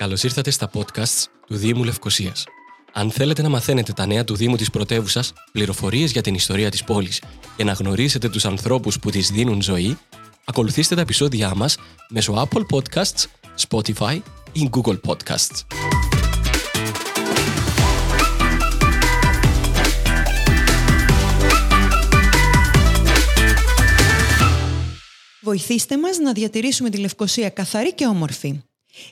Καλώς ήρθατε στα podcasts του Δήμου Λευκοσίας. Αν θέλετε να μαθαίνετε τα νέα του Δήμου της πρωτεύουσας, πληροφορίες για την ιστορία της πόλης και να γνωρίσετε τους ανθρώπους που της δίνουν ζωή, ακολουθήστε τα επεισόδια μας μέσω Apple Podcasts, Spotify ή Google Podcasts. Βοηθήστε μας να διατηρήσουμε τη Λευκοσία καθαρή και όμορφη.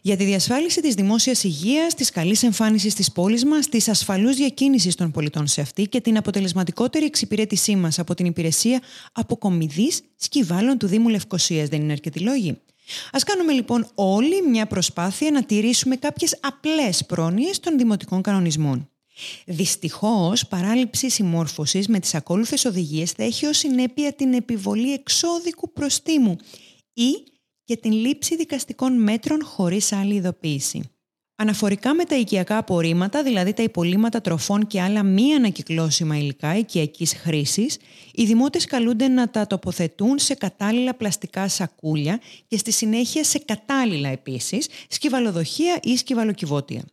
Για τη διασφάλιση της δημόσιας υγείας, της καλής εμφάνισης της πόλης μας, της ασφαλούς διακίνησης των πολιτών σε αυτή και την αποτελεσματικότερη εξυπηρέτησή μας από την υπηρεσία αποκομιδής σκυβάλων του Δήμου Λευκοσίας. Δεν είναι αρκετοί λόγοι. Ας κάνουμε λοιπόν όλοι μια προσπάθεια να τηρήσουμε κάποιες απλές πρόνοιες των δημοτικών κανονισμών. Δυστυχώς, παράληψη συμμόρφωσης με τις ακόλουθες οδηγίες θα έχει ως συνέπεια την επιβολή εξώδικου προστίμου ή και την λήψη δικαστικών μέτρων χωρίς άλλη ειδοποίηση. Αναφορικά με τα οικιακά απορρίμματα, δηλαδή τα υπολείμματα τροφών και άλλα μη ανακυκλώσιμα υλικά οικιακής χρήσης, οι δημότες καλούνται να τα τοποθετούν σε κατάλληλα πλαστικά σακούλια και στη συνέχεια σε κατάλληλα επίσης σκυβαλοδοχεία ή σκυβαλοκιβώτια.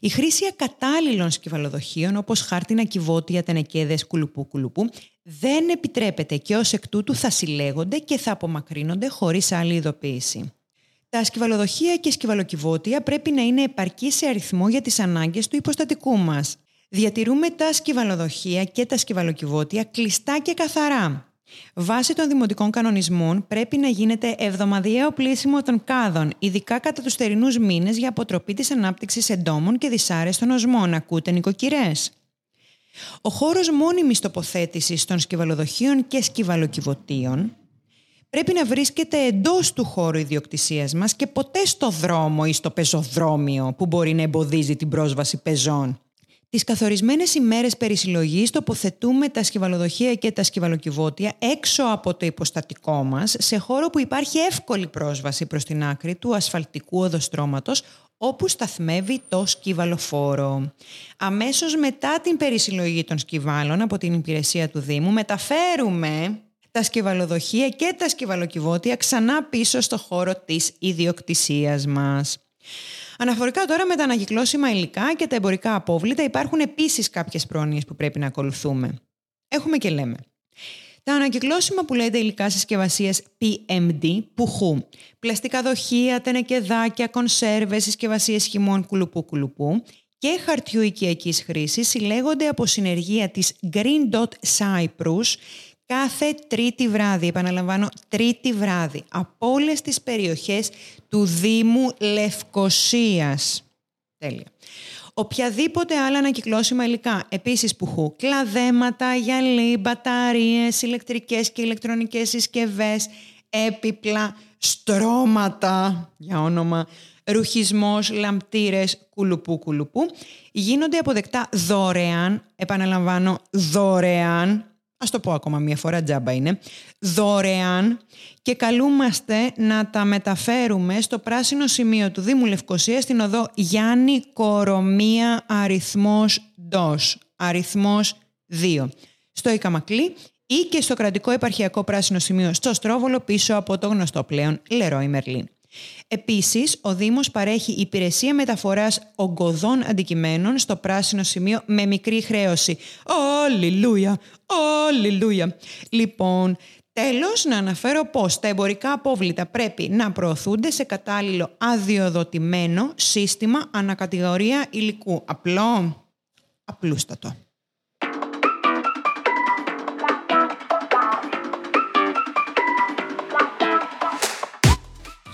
Η χρήση ακατάλληλων σκυβαλοδοχείων όπως χάρτινα κυβότια, τενεκέδες, κουλουπού κουλουπού δεν επιτρέπεται και ως εκ τούτου θα συλλέγονται και θα απομακρύνονται χωρίς άλλη ειδοποίηση. Τα σκυβαλοδοχεία και σκυβαλοκιβώτια πρέπει να είναι επαρκή σε αριθμό για τις ανάγκες του υποστατικού μας. Διατηρούμε τα σκυβαλοδοχεία και τα σκυβαλοκιβώτια κλειστά και καθαρά. Βάσει των δημοτικών κανονισμών πρέπει να γίνεται εβδομαδιαίο πλήσιμο των κάδων, ειδικά κατά τους θερινούς μήνες για αποτροπή της ανάπτυξης εντόμων και δυσάρεστων οσμών. Ακούτε νοικοκυρές. Ο χώρος μόνιμης τοποθέτησης των σκυβαλοδοχείων και σκυβαλοκιβωτίων πρέπει να βρίσκεται εντός του χώρου ιδιοκτησίας μας και ποτέ στο δρόμο ή στο πεζοδρόμιο που μπορεί να εμποδίζει την πρόσβαση πεζών. Τις καθορισμένες ημέρες περισυλλογής τοποθετούμε τα σκυβαλοδοχεία και τα σκυβαλοκιβώτια έξω από το υποστατικό μας, σε χώρο που υπάρχει εύκολη πρόσβαση προς την άκρη του ασφαλτικού οδοστρώματος, όπου σταθμεύει το σκυβαλοφόρο. Αμέσως μετά την περισυλλογή των σκυβάλων από την υπηρεσία του Δήμου, μεταφέρουμε τα σκυβαλοδοχεία και τα σκυβαλοκιβώτια ξανά πίσω στο χώρο της ιδιοκτησίας μας. Αναφορικά τώρα με τα ανακυκλώσιμα υλικά και τα εμπορικά απόβλητα υπάρχουν επίσης κάποιες πρόνοιες που πρέπει να ακολουθούμε. Έχουμε και λέμε. Τα ανακυκλώσιμα που λέτε υλικά συσκευασίας PMD, πουχού, πλαστικά δοχεία, τενεκεδάκια, κονσέρβες, συσκευασίες χυμών κουλουπού κουλουπού και χαρτιού οικιακής χρήσης συλλέγονται από συνεργεία της Green Dot Cyprus κάθε τρίτη βράδυ, επαναλαμβάνω τρίτη βράδυ, από όλες τις περιοχές του Δήμου Λευκοσίας. Τέλεια. Οποιαδήποτε άλλα ανακυκλώσιμα υλικά, επίσης πουχού, κλαδέματα, γυαλί, μπαταρίες, ηλεκτρικές και ηλεκτρονικές συσκευές, έπιπλα, στρώματα, για όνομα, ρουχισμός, λαμπτήρες, κουλουπού κουλουπού, γίνονται αποδεκτά δωρεάν, επαναλαμβάνω δωρεάν, ας το πω ακόμα μία φορά, τζάμπα είναι, δωρεάν και καλούμαστε να τα μεταφέρουμε στο πράσινο σημείο του Δήμου Λευκοσία στην οδό Γιάννη Κορομία αριθμός ΔΟΣ, αριθμός 2, στο Ικαμακλή ή και στο κρατικό επαρχιακό πράσινο σημείο στο Στρόβολο πίσω από το γνωστό πλέον Λερόι Μερλίν. Επίσης, ο Δήμος παρέχει υπηρεσία μεταφοράς ογκωδών αντικειμένων στο πράσινο σημείο με μικρή χρέωση. Αλληλούια, αλληλούια. Λοιπόν, τέλος να αναφέρω πως τα εμπορικά απόβλητα πρέπει να προωθούνται σε κατάλληλο αδειοδοτημένο σύστημα ανακατηγορία υλικού. Απλό, απλούστατο.